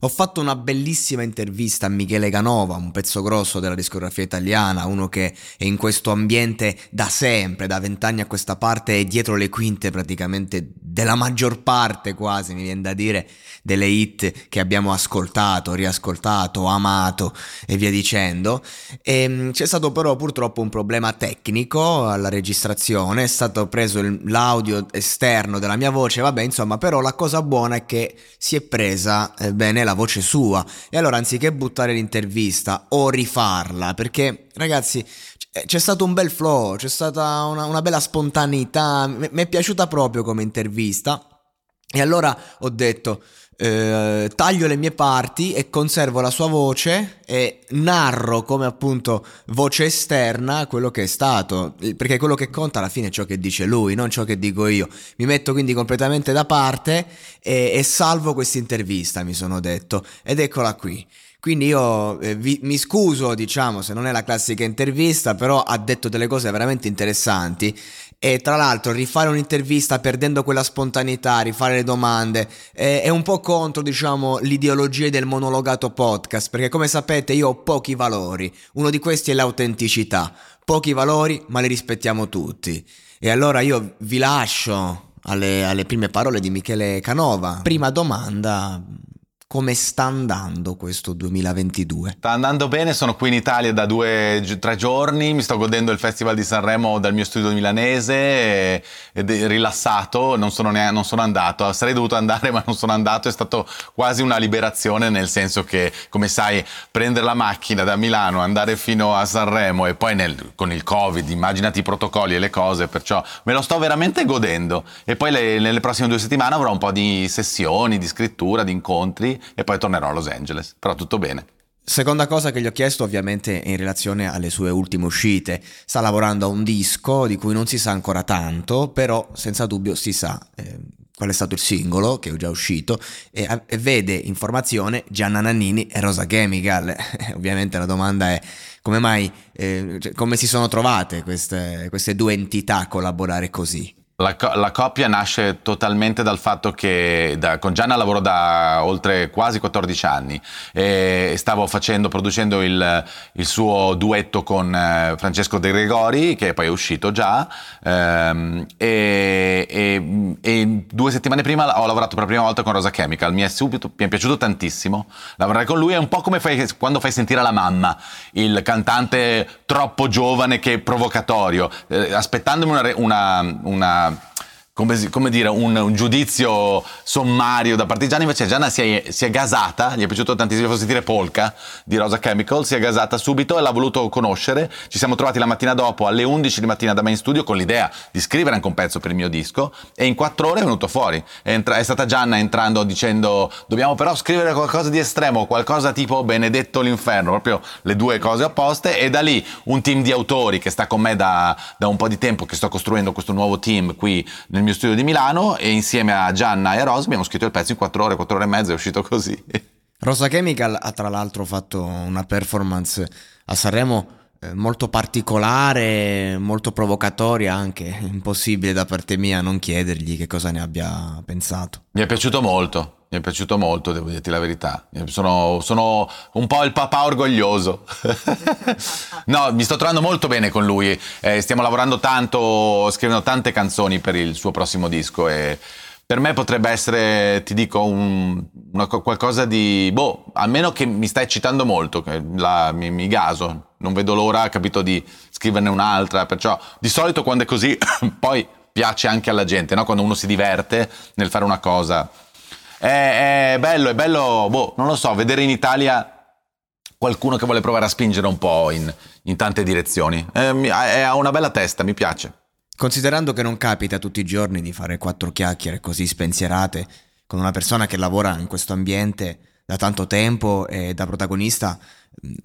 Ho fatto una bellissima intervista a Michele Canova, un pezzo grosso della discografia italiana, uno che è in questo ambiente da sempre, da vent'anni a questa parte e dietro le quinte praticamente della maggior parte quasi, mi viene da dire, delle hit che abbiamo ascoltato, riascoltato, amato e via dicendo. E, ehm, c'è stato però purtroppo un problema tecnico alla registrazione, è stato preso l'audio esterno della mia voce, vabbè insomma, però la cosa buona è che si è presa eh, bene la voce sua. E allora anziché buttare l'intervista o rifarla, perché ragazzi c'è stato un bel flow, c'è stata una, una bella spontaneità, mi è piaciuta proprio come intervista. E allora ho detto, eh, taglio le mie parti e conservo la sua voce e narro come appunto voce esterna quello che è stato, perché quello che conta alla fine è ciò che dice lui, non ciò che dico io. Mi metto quindi completamente da parte e, e salvo questa intervista, mi sono detto, ed eccola qui. Quindi io eh, vi, mi scuso, diciamo, se non è la classica intervista, però ha detto delle cose veramente interessanti e tra l'altro rifare un'intervista perdendo quella spontaneità, rifare le domande, è, è un po' contro, diciamo, l'ideologia del monologato podcast, perché come sapete io ho pochi valori, uno di questi è l'autenticità, pochi valori ma li rispettiamo tutti. E allora io vi lascio alle, alle prime parole di Michele Canova. Prima domanda, come sta andando questo 2022? Sta andando bene, sono qui in Italia da due o tre giorni, mi sto godendo il Festival di Sanremo dal mio studio milanese ed è rilassato, non sono, neanche, non sono andato, sarei dovuto andare ma non sono andato, è stato quasi una liberazione nel senso che, come sai, prendere la macchina da Milano, andare fino a Sanremo e poi nel, con il Covid, immaginati i protocolli e le cose, perciò me lo sto veramente godendo e poi le, nelle prossime due settimane avrò un po' di sessioni, di scrittura, di incontri e poi tornerò a Los Angeles. Però tutto bene. Seconda cosa che gli ho chiesto ovviamente in relazione alle sue ultime uscite. Sta lavorando a un disco di cui non si sa ancora tanto, però senza dubbio si sa eh, qual è stato il singolo che è già uscito e, e vede informazione Gianna Nannini e Rosa Chemical. ovviamente la domanda è come mai, eh, cioè, come si sono trovate queste, queste due entità a collaborare così? La, la, coppia nasce totalmente dal fatto che da, con Gianna lavoro da oltre quasi 14 anni e stavo facendo, producendo il, il suo duetto con eh, Francesco De Gregori che poi è uscito già ehm, e, e, e, due settimane prima ho lavorato per la prima volta con Rosa Chemical, mi è, subito, mi è piaciuto tantissimo lavorare con lui, è un po' come fai, quando fai sentire la mamma, il cantante troppo giovane che provocatorio, eh, aspettandomi una, una, una come, come, dire, un, un, giudizio sommario da partigiani, invece Gianna si è, si è, gasata, gli è piaciuto tantissimo, sentire Polka di Rosa Chemical, si è gasata subito e l'ha voluto conoscere, ci siamo trovati la mattina dopo alle 11 di mattina da me in studio con l'idea di scrivere anche un pezzo per il mio disco e in quattro ore è venuto fuori, è, entra- è stata Gianna entrando dicendo dobbiamo però scrivere qualcosa di estremo, qualcosa tipo Benedetto l'inferno, proprio le due cose opposte. E da lì un team di autori che sta con me da, da un po' di tempo, che sto costruendo questo nuovo team qui nel mio studio di Milano e insieme a Gianna e a Rose abbiamo scritto il pezzo in 4 ore, 4 ore e mezza, è uscito così. Rosa Chemical ha tra l'altro fatto una performance a Sanremo molto particolare, molto provocatoria anche, impossibile da parte mia non chiedergli che cosa ne abbia pensato. Mi è piaciuto molto, mi è piaciuto molto, devo dirti la verità. Sono, sono un po' il papà orgoglioso. no, mi sto trovando molto bene con lui. Eh, stiamo lavorando tanto, scrivendo tante canzoni per il suo prossimo disco e per me potrebbe essere, ti dico, un, una, qualcosa di, boh, almeno che mi sta eccitando molto, la, mi, mi, gaso, non vedo l'ora, capito, di scriverne un'altra, perciò di solito quando è così poi piace anche alla gente, no? quando uno si diverte nel fare una cosa. È, è bello, è bello, boh, non lo so, vedere in Italia qualcuno che vuole provare a spingere un po' in, in tante direzioni. Ha una bella testa, mi piace. Considerando che non capita tutti i giorni di fare quattro chiacchiere così spensierate con una persona che lavora in questo ambiente da tanto tempo e da protagonista,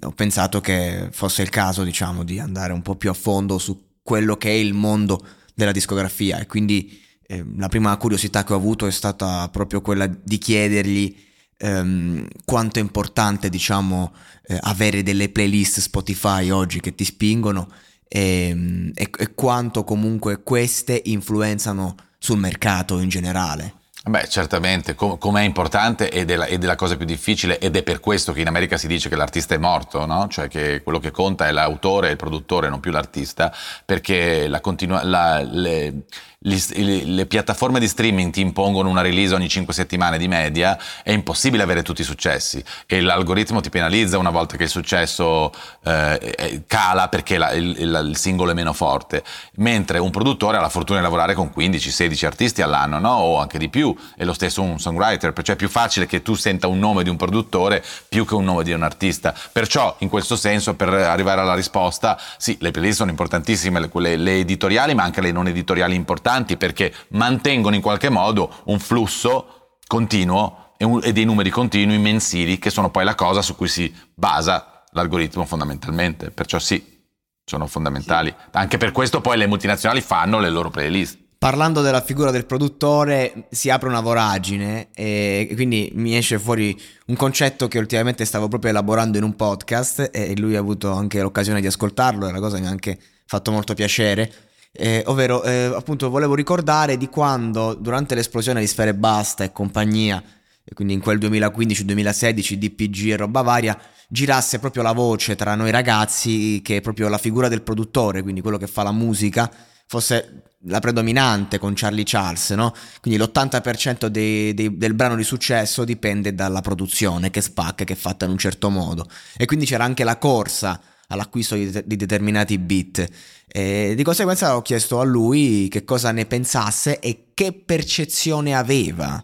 ho pensato che fosse il caso, diciamo, di andare un po' più a fondo su quello che è il mondo della discografia e quindi eh, la prima curiosità che ho avuto è stata proprio quella di chiedergli ehm, quanto è importante, diciamo, eh, avere delle playlist Spotify oggi che ti spingono e, ehm, e, e quanto comunque queste influenzano sul mercato in generale. Beh, certamente, com- com'è importante ed è, la, ed è, la, cosa più difficile ed è per questo che in America si dice che l'artista è morto, no? Cioè che quello che conta è l'autore il produttore, non più l'artista, perché la continua- la, le, le, piattaforme di streaming ti impongono una release ogni 5 settimane di media, è impossibile avere tutti i successi e l'algoritmo ti penalizza una volta che il successo eh, cala perché la, il, il, singolo è meno forte, mentre un produttore ha la fortuna di lavorare con 15-16 artisti all'anno, no? o anche di più, e lo stesso un songwriter, perciò è più facile che tu senta un nome di un produttore più che un nome di un artista. Perciò, in questo senso, per arrivare alla risposta, sì, le playlist sono importantissime, quelle le editoriali, ma anche le non editoriali importanti importanti perché mantengono in qualche modo un flusso continuo e, dei numeri continui mensili che sono poi la cosa su cui si basa l'algoritmo fondamentalmente. Perciò sì, sono fondamentali. Anche per questo poi le multinazionali fanno le loro playlist. Parlando della figura del produttore, si apre una voragine e quindi mi esce fuori un concetto che ultimamente stavo proprio elaborando in un podcast e lui ha avuto anche l'occasione di ascoltarlo e la cosa mi ha anche fatto molto piacere eh, ovvero, eh, appunto, volevo ricordare di quando durante l'esplosione di Sfere Basta e compagnia, e quindi in quel 2015-2016, DPG e roba varia, girasse proprio la voce tra noi ragazzi che proprio la figura del produttore, quindi quello che fa la musica, fosse la predominante con Charlie Charles, no? Quindi l'80% dei, dei, del brano di successo dipende dalla produzione che spacca, che è fatta in un certo modo. E quindi c'era anche la corsa all'acquisto di, di determinati bit. E di conseguenza ho chiesto a lui che cosa ne pensasse e che percezione aveva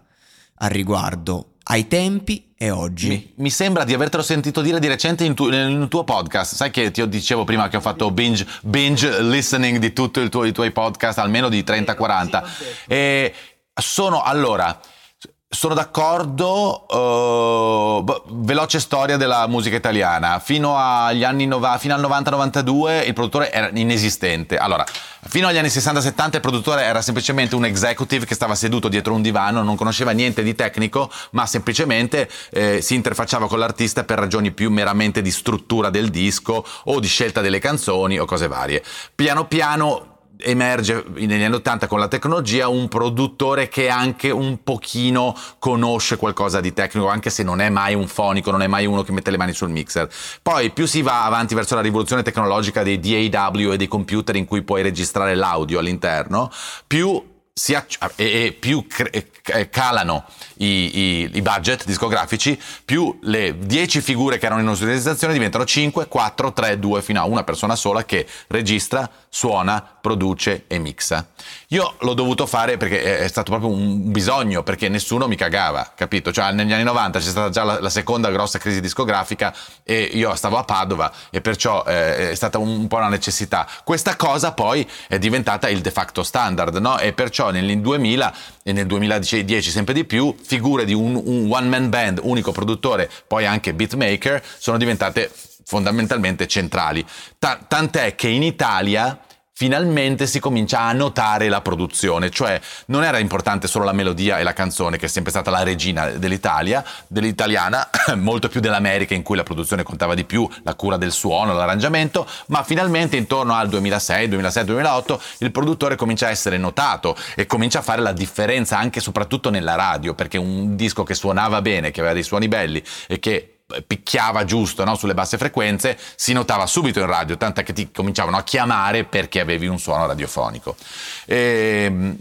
al riguardo ai tempi e oggi. Mi, mi, sembra di avertelo sentito dire di recente in tu, nel tuo podcast. Sai che ti dicevo prima che ho fatto binge, binge listening di tutti i tuoi podcast, almeno di 30-40. E sono allora sono d'accordo, uh, veloce storia della musica italiana. Fino nova, fino al 90-92 il produttore era inesistente. Allora, fino agli anni 60-70 il produttore era semplicemente un executive che stava seduto dietro un divano, non conosceva niente di tecnico, ma semplicemente eh, si interfacciava con l'artista per ragioni più meramente di struttura del disco o di scelta delle canzoni o cose varie. Piano piano emerge negli anni 80 con la tecnologia un produttore che anche un pochino conosce qualcosa di tecnico, anche se non è mai un fonico, non è mai uno che mette le mani sul mixer. Poi più si va avanti verso la rivoluzione tecnologica dei DAW e dei computer in cui puoi registrare l'audio all'interno, più acc- e, e, più cre- calano i, i, i, budget discografici, più le 10 figure che erano in utilizzazione diventano 5, 4, 3, 2, fino a una persona sola che registra, suona, produce e mixa. Io l'ho dovuto fare perché è stato proprio un bisogno, perché nessuno mi cagava, capito? Cioè negli anni 90 c'è stata già la, la seconda grossa crisi discografica e io stavo a Padova e perciò eh, è stata un, un po' una necessità. Questa cosa poi è diventata il de facto standard, no? E perciò nel 2000 e nel 2010 sempre di più, figure di un, un one man band, unico produttore, poi anche beatmaker, sono diventate fondamentalmente centrali. Ta- tant'è che in Italia finalmente si comincia a notare la produzione, cioè non era importante solo la melodia e la canzone, che è sempre stata la regina dell'Italia, dell'italiana, molto più dell'America in cui la produzione contava di più, la cura del suono, l'arrangiamento, ma finalmente intorno al 2006, 2007, 2008 il produttore comincia a essere notato e comincia a fare la differenza anche e soprattutto nella radio, perché un disco che suonava bene, che aveva dei suoni belli e che picchiava giusto no? sulle basse frequenze, si notava subito in radio, tant'è che ti cominciavano a chiamare perché avevi un suono radiofonico. E, ehm,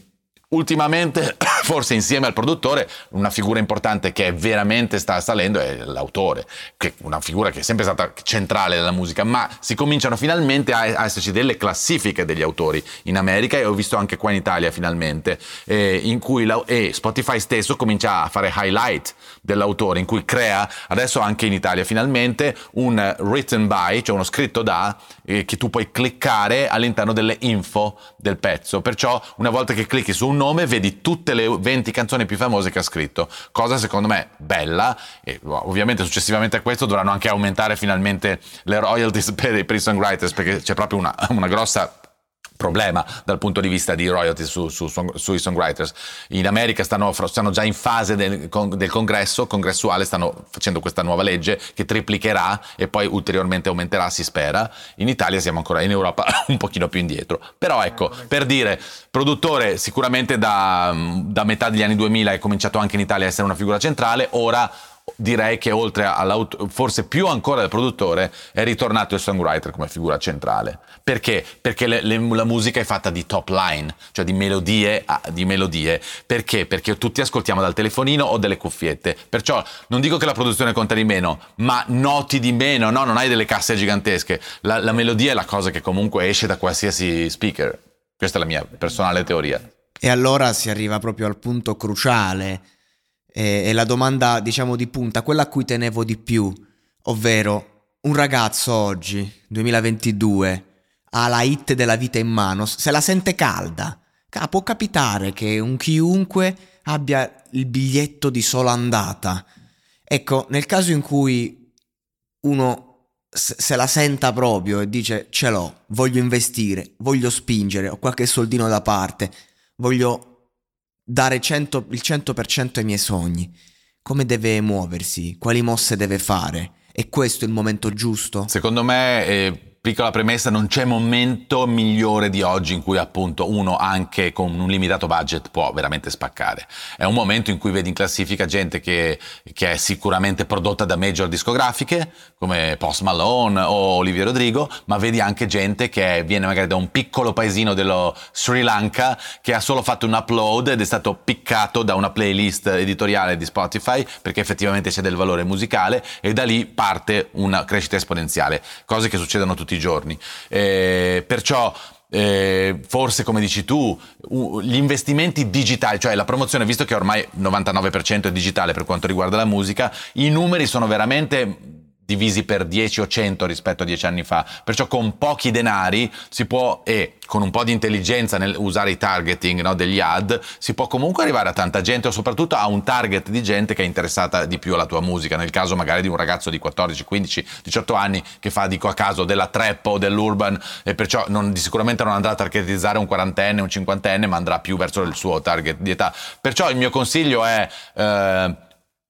ultimamente forse insieme al produttore una figura importante che veramente sta salendo è l'autore, che una figura che è sempre stata centrale nella musica, ma si cominciano finalmente a, esserci delle classifiche degli autori in America e ho visto anche qua in Italia finalmente, eh, in cui la, e Spotify stesso comincia a fare highlight dell'autore, in cui crea adesso anche in Italia finalmente un written by, cioè uno scritto da, eh, che tu puoi cliccare all'interno delle info del pezzo, perciò una volta che clicchi su un nome vedi tutte le 20 canzoni più famose che ha scritto, cosa secondo me bella e ovviamente successivamente a questo dovranno anche aumentare finalmente le royalties per per i songwriters perché c'è proprio una, una grossa problema dal punto di vista di royalties su, su, su, sui songwriters. In America stanno, stanno già in fase del, del, congresso congressuale, stanno facendo questa nuova legge che triplicherà e poi ulteriormente aumenterà, si spera. In Italia siamo ancora in Europa un pochino più indietro. Però ecco, per dire, produttore sicuramente da, da metà degli anni 2000 è cominciato anche in Italia a essere una figura centrale, ora direi che oltre all'autore, forse più ancora del produttore, è ritornato il songwriter come figura centrale. Perché? Perché le, le, la musica è fatta di top line, cioè di melodie, di melodie. Perché? Perché tutti ascoltiamo dal telefonino o delle cuffiette. Perciò non dico che la produzione conta di meno, ma noti di meno, no? Non hai delle casse gigantesche. La, la melodia è la cosa che comunque esce da qualsiasi speaker. Questa è la mia personale teoria. E allora si arriva proprio al punto cruciale è la domanda, diciamo, di punta, quella a cui tenevo di più, ovvero un ragazzo oggi, 2022, ha la hit della vita in mano, se la sente calda. Può capitare che un chiunque abbia il biglietto di sola andata. Ecco, nel caso in cui uno se la senta proprio e dice ce l'ho, voglio investire, voglio spingere, ho qualche soldino da parte, voglio dare 100, il 100% ai miei sogni. Come deve muoversi? Quali mosse deve fare? È questo il momento giusto? Secondo me eh, Piccola premessa, non c'è momento migliore di oggi in cui appunto uno anche con un limitato budget può veramente spaccare. È un momento in cui vedi in classifica gente che, che è sicuramente prodotta da major discografiche come Post Malone o Olivia Rodrigo, ma vedi anche gente che viene magari da un piccolo paesino dello Sri Lanka che ha solo fatto un upload ed è stato piccato da una playlist editoriale di Spotify perché effettivamente c'è del valore musicale e da lì parte una crescita esponenziale, cose che succedono tutti i giorni. Eh, perciò eh, forse come dici tu, gli investimenti digitali, cioè la promozione, visto che ormai il 99% è digitale per quanto riguarda la musica, i numeri sono veramente divisi per 10 o 100 rispetto a 10 anni fa. Perciò con pochi denari si può, e con un po' di intelligenza nel usare i targeting no, degli ad, si può comunque arrivare a tanta gente o soprattutto a un target di gente che è interessata di più alla tua musica. Nel caso magari di un ragazzo di 14, 15, 18 anni che fa, dico a caso, della trap o dell'urban e perciò non, sicuramente non andrà a targetizzare un quarantenne, un cinquantenne, ma andrà più verso il suo target di età. Perciò il mio consiglio è... Eh,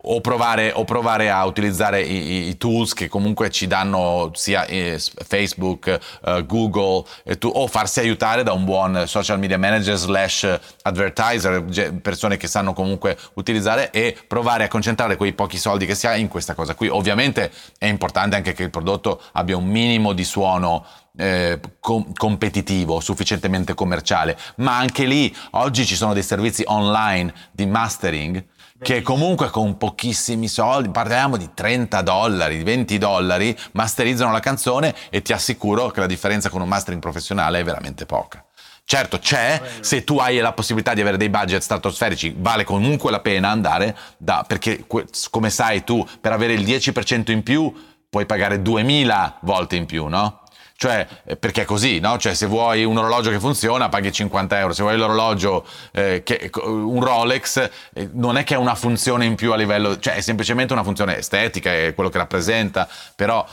o provare, o provare, a utilizzare i, i, tools che comunque ci danno sia eh, Facebook, uh, Google, tu, o farsi aiutare da un buon social media manager slash advertiser, persone che sanno comunque utilizzare e provare a concentrare quei pochi soldi che si ha in questa cosa qui. Ovviamente è importante anche che il prodotto abbia un minimo di suono eh, com- competitivo, sufficientemente commerciale, ma anche lì oggi ci sono dei servizi online di mastering che comunque con pochissimi soldi, parliamo di 30 dollari, 20 dollari, masterizzano la canzone e ti assicuro che la differenza con un mastering professionale è veramente poca. Certo c'è, se tu hai la possibilità di avere dei budget stratosferici, vale comunque la pena andare da, perché come sai tu, per avere il 10% in più puoi pagare 2000 volte in più, no? Cioè, eh, perché è così, no? Cioè, se vuoi un orologio che funziona, paghi 50 euro. Se vuoi l'orologio, eh, che, un Rolex, eh, non è che ha una funzione in più a livello, cioè, è semplicemente una funzione estetica, è quello che rappresenta, però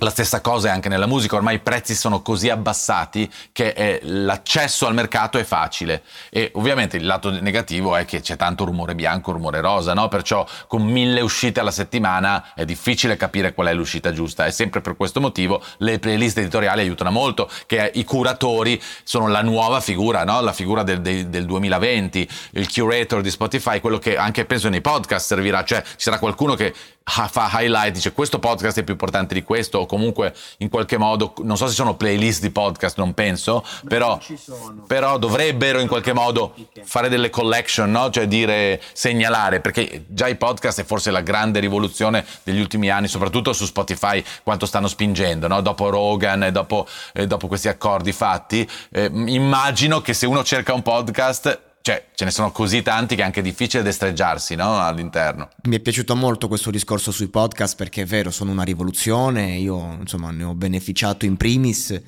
La stessa cosa è anche nella musica, ormai i prezzi sono così abbassati che eh, l'accesso al mercato è facile e ovviamente il lato negativo è che c'è tanto rumore bianco, rumore rosa, no? perciò con mille uscite alla settimana è difficile capire qual è l'uscita giusta e sempre per questo motivo le playlist editoriali aiutano molto, che i curatori sono la nuova figura, no? la figura del, del, del 2020, il curator di Spotify, quello che anche penso nei podcast servirà, cioè ci sarà qualcuno che fa highlight, dice questo podcast è più importante di questo, comunque in qualche modo, non so se sono playlist di podcast, non penso, però, però dovrebbero in qualche modo fare delle collection, no? cioè dire, segnalare, perché già i podcast è forse la grande rivoluzione degli ultimi anni, soprattutto su Spotify, quanto stanno spingendo, no? dopo Rogan e dopo, eh, dopo, questi accordi fatti, eh, immagino che se uno cerca un podcast cioè, ce ne sono così tanti che è anche difficile destreggiarsi no? all'interno. Mi è piaciuto molto questo discorso sui podcast perché è vero, sono una rivoluzione, io insomma ne ho beneficiato in primis e,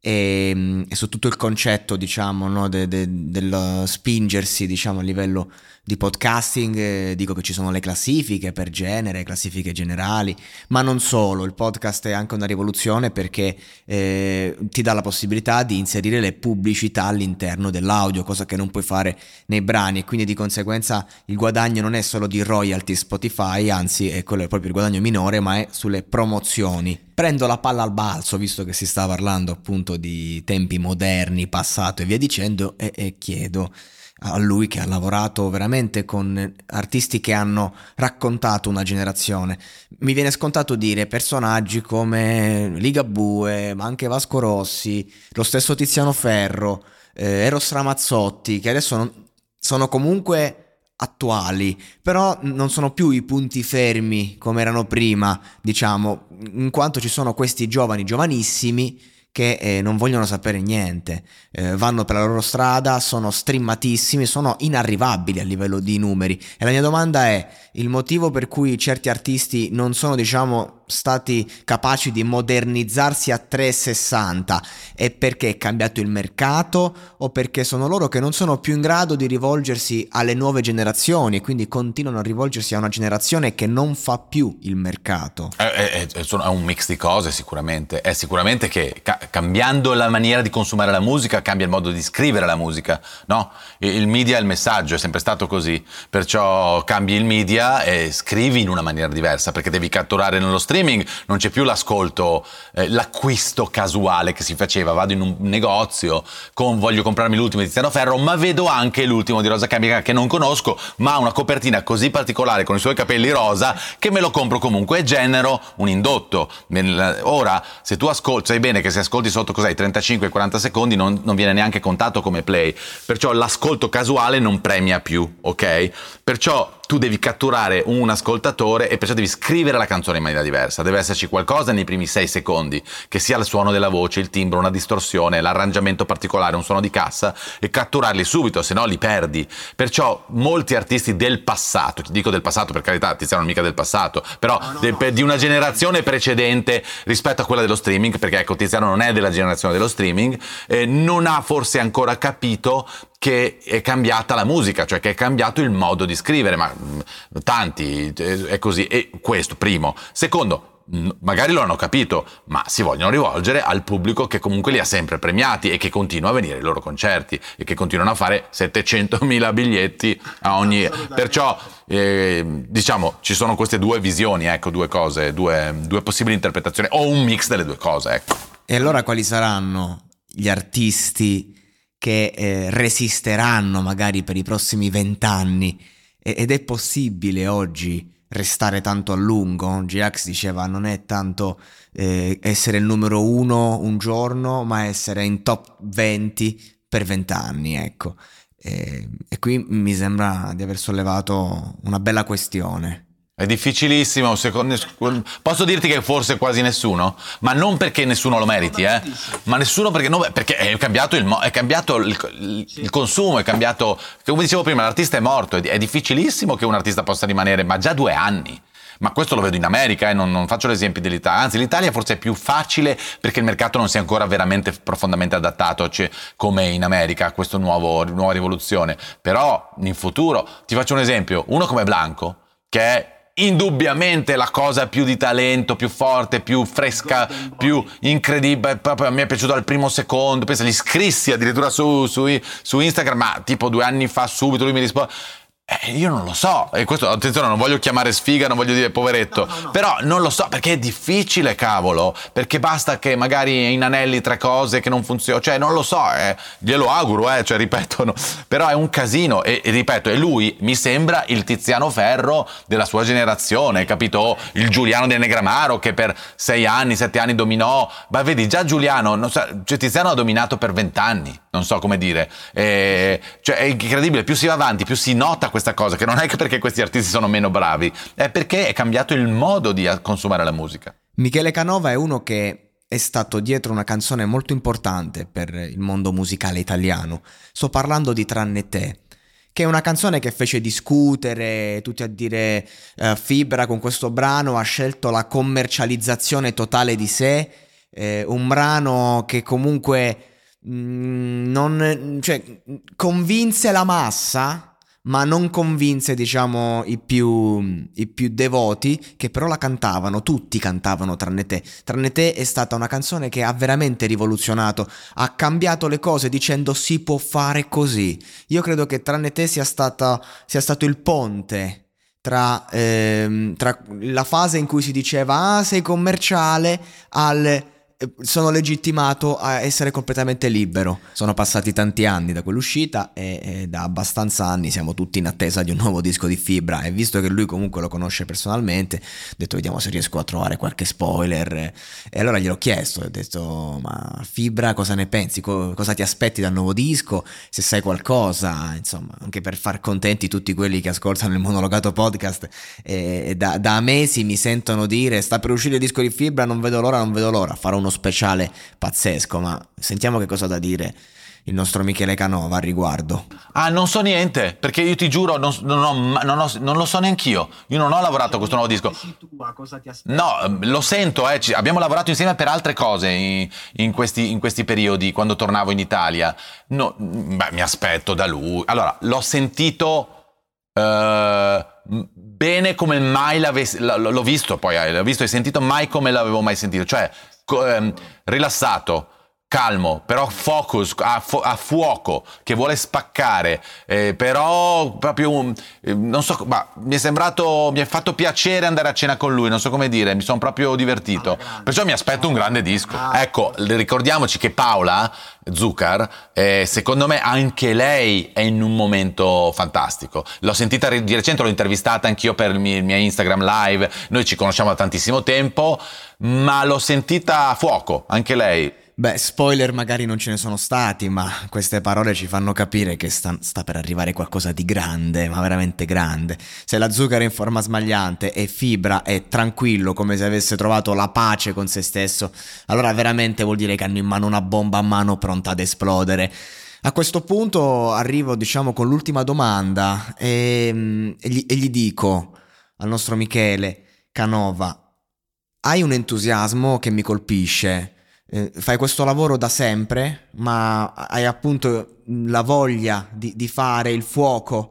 ehm, e su tutto il concetto diciamo no, de, de, del spingersi diciamo a livello di podcasting eh, dico che ci sono le classifiche per genere, classifiche generali, ma non solo, il podcast è anche una rivoluzione perché eh, ti dà la possibilità di inserire le pubblicità all'interno dell'audio, cosa che non puoi fare nei brani e quindi di conseguenza il guadagno non è solo di royalty Spotify, anzi è quello è proprio il guadagno minore, ma è sulle promozioni. Prendo la palla al balzo, visto che si sta parlando appunto di tempi moderni, passato e via dicendo, e, e chiedo a lui che ha lavorato veramente con artisti che hanno raccontato una generazione. Mi viene scontato dire personaggi come Ligabue, ma anche Vasco Rossi, lo stesso Tiziano Ferro, eh, Eros Ramazzotti, che adesso non, sono comunque attuali, però non sono più i punti fermi come erano prima, diciamo, in quanto ci sono questi giovani, giovanissimi, che eh, non vogliono sapere niente, eh, vanno per la loro strada, sono streamatissimi, sono inarrivabili a livello di numeri. E la mia domanda è il motivo per cui certi artisti non sono, diciamo, stati capaci di modernizzarsi a 360 è perché è cambiato il mercato o perché sono loro che non sono più in grado di rivolgersi alle nuove generazioni e quindi continuano a rivolgersi a una generazione che non fa più il mercato? È, è, è, è un mix di cose sicuramente, è sicuramente che ca- cambiando la maniera di consumare la musica cambia il modo di scrivere la musica, no? Il media è il messaggio, è sempre stato così, perciò cambi il media e scrivi in una maniera diversa perché devi catturare nello streaming streaming non c'è più l'ascolto, eh, l'acquisto casuale che si faceva, vado in un negozio, con, voglio comprarmi l'ultimo di Tiziano Ferro, ma vedo anche l'ultimo di Rosa Camica che non conosco, ma ha una copertina così particolare con i suoi capelli rosa che me lo compro comunque e genero un indotto. Ora, se tu ascolti, sai bene che se ascolti sotto cos'hai 35-40 secondi non, non viene neanche contato come play, perciò l'ascolto casuale non premia più, ok? Perciò tu devi catturare un ascoltatore e perciò devi scrivere la canzone in maniera diversa. Deve esserci qualcosa nei primi sei secondi, che sia il suono della voce, il timbro, una distorsione, l'arrangiamento particolare, un suono di cassa e catturarli subito, se no li perdi. Perciò molti artisti del passato, ti dico del passato per carità, Tiziano non mica del passato, però no, no, de, di una generazione precedente rispetto a quella dello streaming, perché ecco Tiziano non è della generazione dello streaming, eh, non ha forse ancora capito che è cambiata la musica, cioè che è cambiato il modo di scrivere, ma mm, tanti è così. E questo, primo. Secondo, magari lo hanno capito, ma si vogliono rivolgere al pubblico che comunque li ha sempre premiati e che continua a venire ai loro concerti e che continuano a fare 700.000 biglietti a ogni... Perciò, eh, diciamo, ci sono queste due visioni, ecco, due cose, due, due possibili interpretazioni, o un mix delle due cose, ecco. E allora quali saranno gli artisti che eh, resisteranno magari per i prossimi vent'anni ed è possibile oggi restare tanto a lungo. G-Ax diceva non è tanto eh, essere il numero uno un giorno, ma essere in top 20 per vent'anni, ecco. E, e qui mi sembra di aver sollevato una bella questione. È difficilissimo, secondo, posso dirti che forse quasi nessuno, ma non perché nessuno lo meriti, eh? ma nessuno perché, no, perché è cambiato, il, è cambiato il, il, consumo, è cambiato, come dicevo prima, l'artista è morto, è, difficilissimo che un artista possa rimanere, ma già due anni. Ma questo lo vedo in America e eh? non, non, faccio l'esempio dell'Italia, anzi l'Italia forse è più facile perché il mercato non si è ancora veramente profondamente adattato cioè, come in America a questa nuova rivoluzione, però in futuro, ti faccio un esempio, uno come Blanco, che è indubbiamente la cosa più di talento, più forte, più fresca, più incredibile. Proprio me è piaciuto al primo secondo. Pensa, gli scrissi addirittura su, su, su Instagram, ma tipo due anni fa subito lui mi risponde eh, io non lo so, e questo attenzione, non voglio chiamare sfiga, non voglio dire poveretto, no, no, no. però non lo so perché è difficile, cavolo, perché basta che magari inanelli tre cose che non funzionano, cioè non lo so, eh, glielo auguro, eh, cioè ripeto, però è un casino. E, e, ripeto, e lui mi sembra il Tiziano Ferro della sua generazione, capito? Il Giuliano del Negramaro che per sei anni, sette anni dominò, ma vedi già Giuliano, so, cioè Tiziano ha dominato per vent'anni, non so come dire, eh, cioè è incredibile, più si va avanti, più si nota questa cosa, che non è che perché questi artisti sono meno bravi, è perché è cambiato il modo di consumare la musica. Michele Canova è uno che è stato dietro una canzone molto importante per il mondo musicale italiano. Sto parlando di Tranne te che è una canzone che fece discutere, tutti a dire uh, Fibra con questo brano ha scelto la commercializzazione totale di sé, eh, un brano che comunque mh, mm, non, cioè, convinse la massa ma non convinse, diciamo, i più, i più, devoti, che però la cantavano, tutti cantavano tranne te. Tranne te è stata una canzone che ha veramente rivoluzionato, ha cambiato le cose dicendo si può fare così. Io credo che tranne te sia, stata, sia stato il ponte tra, ehm, tra la fase in cui si diceva ah sei commerciale al sono legittimato a essere completamente libero. Sono passati tanti anni da quell'uscita e, e, da abbastanza anni siamo tutti in attesa di un nuovo disco di Fibra e visto che lui comunque lo conosce personalmente, ho detto vediamo se riesco a trovare qualche spoiler e allora gliel'ho chiesto, ho detto ma Fibra cosa ne pensi? Co- cosa ti aspetti dal nuovo disco? Se sai qualcosa, insomma, anche per far contenti tutti quelli che ascoltano il monologato podcast e, da, da mesi mi sentono dire sta per uscire il disco di Fibra, non vedo l'ora, non vedo l'ora, farò un uno speciale pazzesco, ma sentiamo che cosa ha da dire il nostro Michele Canova al riguardo. Ah, non so niente, perché io ti giuro, non, non, ho, non, ho, non lo so neanch'io. Io non ho lavorato a questo nuovo disco. No, ehm, lo sento, eh, abbiamo lavorato insieme per altre cose in, in, questi, in questi, periodi, quando tornavo in Italia. No, beh, mi aspetto da lui. Allora, l'ho sentito... Uh, bene come mai l'avessi, l'ho visto poi, eh, l'ho visto e sentito mai come l'avevo mai sentito, cioè ehm, rilassato, calmo, però focus, a, fu- a, fuoco, che vuole spaccare, eh, però proprio, eh, non so, ma mi è sembrato, mi è fatto piacere andare a cena con lui, non so come dire, mi sono proprio divertito, perciò mi aspetto un grande disco. Ecco, ricordiamoci che Paola Zucker, eh, secondo me anche lei è in un momento fantastico. L'ho sentita di recente, l'ho intervistata anch'io per il mio, il mio Instagram live, noi ci conosciamo da tantissimo tempo, ma l'ho sentita a fuoco, anche lei. Beh, spoiler magari non ce ne sono stati, ma queste parole ci fanno capire che sta, sta, per arrivare qualcosa di grande, ma veramente grande. Se la zucchero è in forma smagliante e fibra è tranquillo come se avesse trovato la pace con se stesso, allora veramente vuol dire che hanno in mano una bomba a mano pronta ad esplodere. A questo punto arrivo, diciamo, con l'ultima domanda e, mm, e, gli, e gli dico al nostro Michele Canova, hai un entusiasmo che mi colpisce eh, fai questo lavoro da sempre, ma hai appunto la voglia di, di fare il fuoco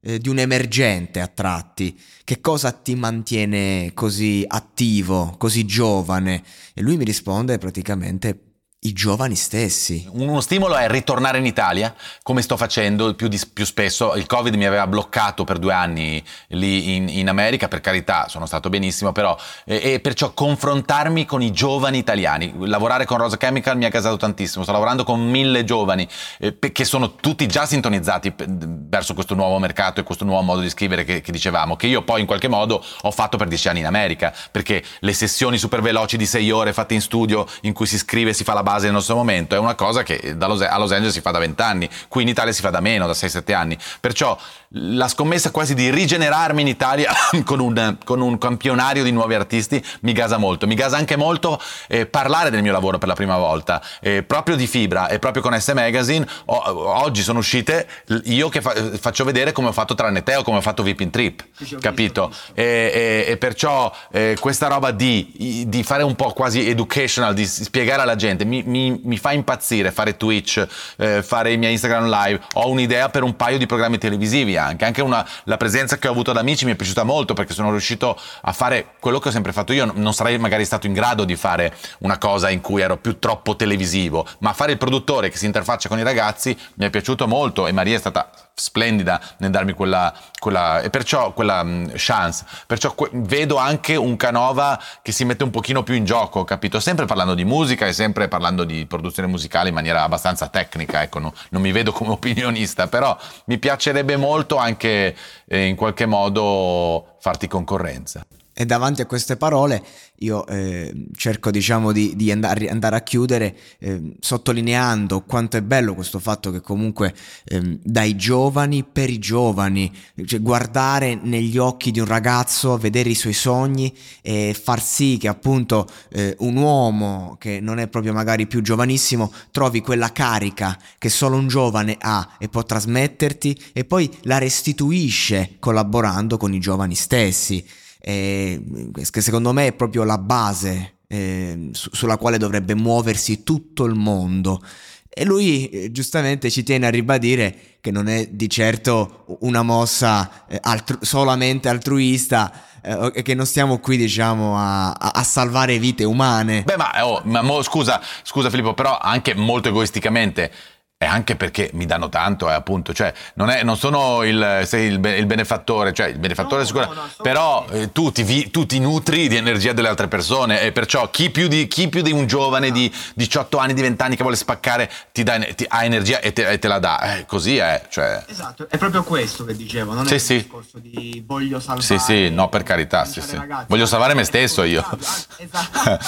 eh, di un emergente a tratti. Che cosa ti mantiene così attivo, così giovane? E lui mi risponde praticamente i giovani stessi. Uno stimolo è ritornare in Italia, come sto facendo più, di, più spesso. Il Covid mi aveva bloccato per due anni lì in, in America, per carità, sono stato benissimo, però... E, e, perciò confrontarmi con i giovani italiani. Lavorare con Rosa Chemical mi ha casato tantissimo. Sto lavorando con mille giovani eh, che sono tutti già sintonizzati verso questo nuovo mercato e questo nuovo modo di scrivere che, che dicevamo, che io poi in qualche modo ho fatto per dieci anni in America, perché le sessioni super veloci di sei ore fatte in studio in cui si scrive e si fa la base nel nostro momento, è una cosa che a Los Angeles si fa da 20 anni, qui in Italia si fa da meno, da 6-7 anni. Perciò la scommessa quasi di rigenerarmi in Italia con un, con un, campionario di nuovi artisti mi gasa molto. Mi gasa anche molto eh, parlare del mio lavoro per la prima volta, eh, proprio di Fibra e proprio con S Magazine. O, oggi sono uscite io che fa, faccio vedere come ho fatto tranne te o come ho fatto Vipin Trip, capito? E, e, e, perciò eh, questa roba di, di, fare un po' quasi educational, di spiegare alla gente, mi, mi, mi fa impazzire fare Twitch, eh, fare i miei Instagram live, ho un'idea per un paio di programmi televisivi anche, anche una, la presenza che ho avuto ad amici mi è piaciuta molto perché sono riuscito a fare quello che ho sempre fatto. Io, non sarei magari stato in grado di fare una cosa in cui ero più troppo televisivo, ma fare il produttore che si interfaccia con i ragazzi mi è piaciuto molto e Maria è stata splendida nel darmi quella, quella e perciò quella um, chance. Perciò que- vedo anche un Canova che si mette un pochino più in gioco, capito? Sempre parlando di musica e sempre parlando di produzione musicale in maniera abbastanza tecnica, ecco, no, non mi vedo come opinionista, però mi piacerebbe molto anche eh, in qualche modo farti concorrenza. E davanti a queste parole io eh, cerco diciamo di, di andare, andare, a chiudere eh, sottolineando quanto è bello questo fatto che comunque eh, dai giovani per i giovani, cioè guardare negli occhi di un ragazzo, vedere i suoi sogni e far sì che appunto eh, un uomo che non è proprio magari più giovanissimo trovi quella carica che solo un giovane ha e può trasmetterti e poi la restituisce collaborando con i giovani stessi eh, che secondo me è proprio la base eh, su- sulla quale dovrebbe muoversi tutto il mondo. E lui eh, giustamente ci tiene a ribadire che non è di certo una mossa eh, altru- solamente altruista eh, e che non stiamo qui diciamo a, a, salvare vite umane. Beh ma, oh, ma mo, scusa, scusa Filippo, però anche molto egoisticamente e anche perché mi danno tanto, eh, appunto, cioè non, è, non sono il, sei il, il, benefattore, cioè il benefattore no, sicuramente, no, no, però eh, tu, ti, tu, ti, nutri di energia delle altre persone e perciò chi più di, chi più di un giovane di 18 anni, di 20 anni che vuole spaccare ti, dà, ti ha energia e te, e te la dà, eh, così è. Cioè... Esatto, è proprio questo che dicevo, non sì, è sì. il discorso di voglio salvare. Sì, sì, no per carità, sì, sì. Ragazzi, voglio salvare me stesso io. Esatto.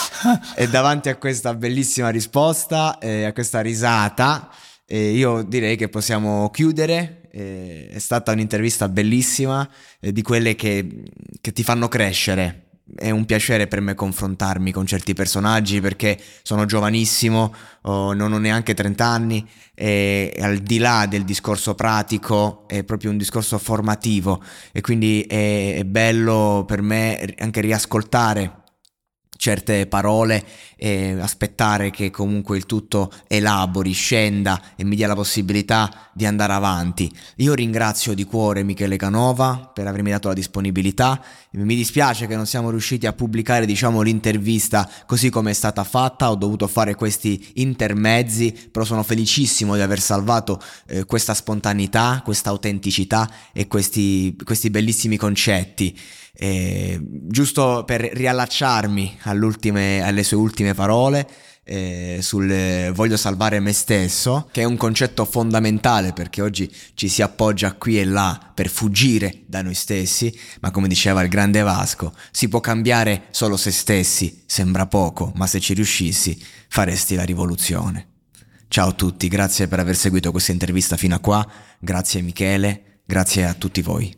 e davanti a questa bellissima risposta, eh, a questa risata, e io direi che possiamo chiudere. Eh, è stata un'intervista bellissima, eh, di quelle che, che ti fanno crescere è un piacere per me confrontarmi con certi personaggi perché sono giovanissimo, oh, non ho neanche 30 anni e al di là del discorso pratico è proprio un discorso formativo e quindi è, è bello per me anche riascoltare certe parole e aspettare che comunque il tutto elabori, scenda e mi dia la possibilità di andare avanti. Io ringrazio di cuore Michele Canova per avermi dato la disponibilità. Mi dispiace che non siamo riusciti a pubblicare, diciamo, l'intervista così come è stata fatta, ho dovuto fare questi intermezzi, però sono felicissimo di aver salvato eh, questa spontaneità, questa autenticità e questi, questi bellissimi concetti. Eh, giusto per riallacciarmi alle sue ultime parole eh, sul eh, voglio salvare me stesso, che è un concetto fondamentale perché oggi ci si appoggia qui e là per fuggire da noi stessi, ma come diceva il grande Vasco, si può cambiare solo se stessi, sembra poco, ma se ci riuscissi faresti la rivoluzione. Ciao a tutti, grazie per aver seguito questa intervista fino a qua, grazie Michele, grazie a tutti voi.